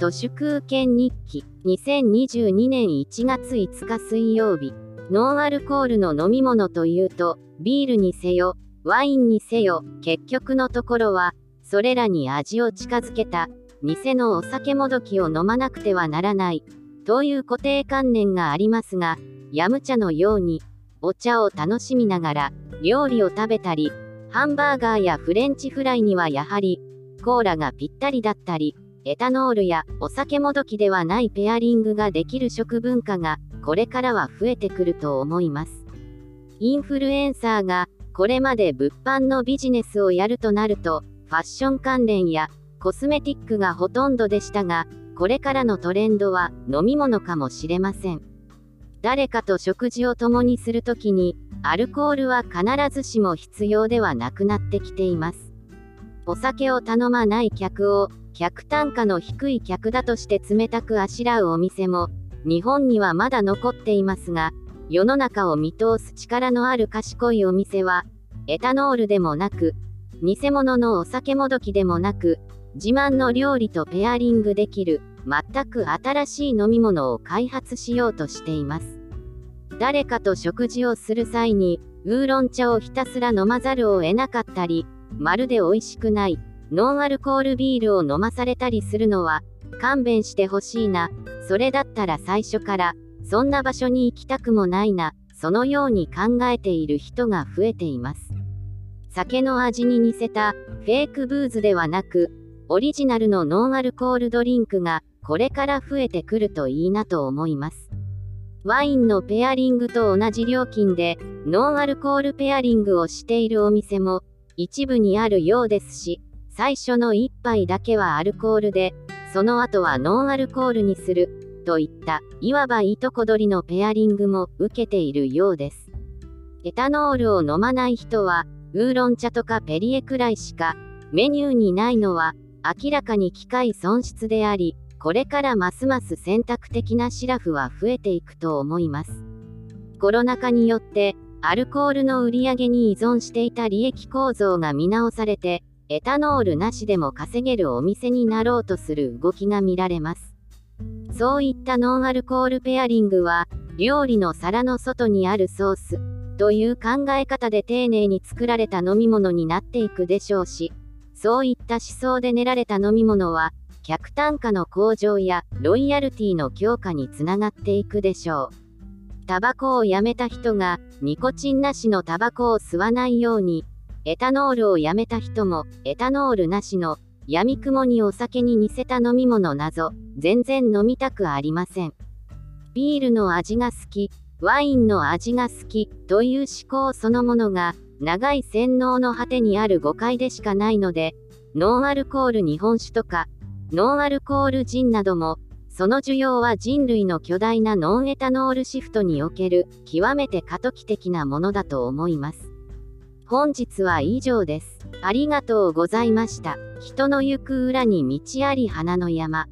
都市空権日記。2022年1月5日水曜日。ノンアルコールの飲み物というとビールにせよワインにせよ結局のところはそれらに味を近づけた。偽のお酒もどきを飲まなくてはならない。という固定観念がありますがヤムチャのようにお茶を楽しみながら料理を食べたりハンバーガーやフレンチフライにはやはりコーラがぴったりだったりエタノールやお酒もどきではないペアリングができる食文化がこれからは増えてくると思います。インフルエンサーがこれまで物販のビジネスをやるとなるとファッション関連やコスメティックがほとんどでしたがこれからのトレンドは飲み物かもしれません。誰かと食事を共にするときにアルコールは必ずしも必要ではなくなってきています。お酒を頼まない客を客単価の低い客だとして冷たくあしらうお店も日本にはまだ残っていますが世の中を見通す力のある賢いお店はエタノールでもなく偽物のお酒もどきでもなく自慢の料理とペアリングできる全く新しい飲み物を開発しようとしています。誰かと食事をする際にウーロン茶をひたすら飲まざるを得なかったりまるで美味しくない。ノンアルコールビールを飲まされたりするのは勘弁してほしいな。それだったら最初からそんな場所に行きたくもないな。そのように考えている人が増えています。酒の味に似せたフェイクブーズではなくオリジナルのノンアルコールドリンクがこれから増えてくるといいなと思います。ワインのペアリングと同じ料金でノンアルコールペアリングをしているお店も一部にあるようですし最初の1杯だけはアルコールで、その後はノンアルコールにする、といった、いわばいとこ取りのペアリングも受けているようです。エタノールを飲まない人は、ウーロン茶とかペリエくらいしか、メニューにないのは、明らかに機械損失であり、これからますます選択的なシラフは増えていくと思います。コロナ禍によって、アルコールの売り上げに依存していた利益構造が見直されて、エタノールなしでも稼げるお店になろうとする動きが見られます。そういったノンアルコールペアリングは、料理の皿の外にあるソース、という考え方で丁寧に作られた飲み物になっていくでしょうし、そういった思想で練られた飲み物は、客単価の向上やロイヤルティの強化につながっていくでしょう。タバコをやめた人がニコチンなしのタバコを吸わないようにエタノールをやめた人も、エタノールなしの、闇雲にお酒に似せた飲み物など、全然飲みたくありません。ビールの味が好き、ワインの味が好き、という思考そのものが、長い洗脳の果てにある誤解でしかないので、ノンアルコール日本酒とか、ノンアルコールジンなども、その需要は人類の巨大なノンエタノールシフトにおける極めて過渡期的なものだと思います。本日は以上です。ありがとうございました。人の行く裏に道あり花の山。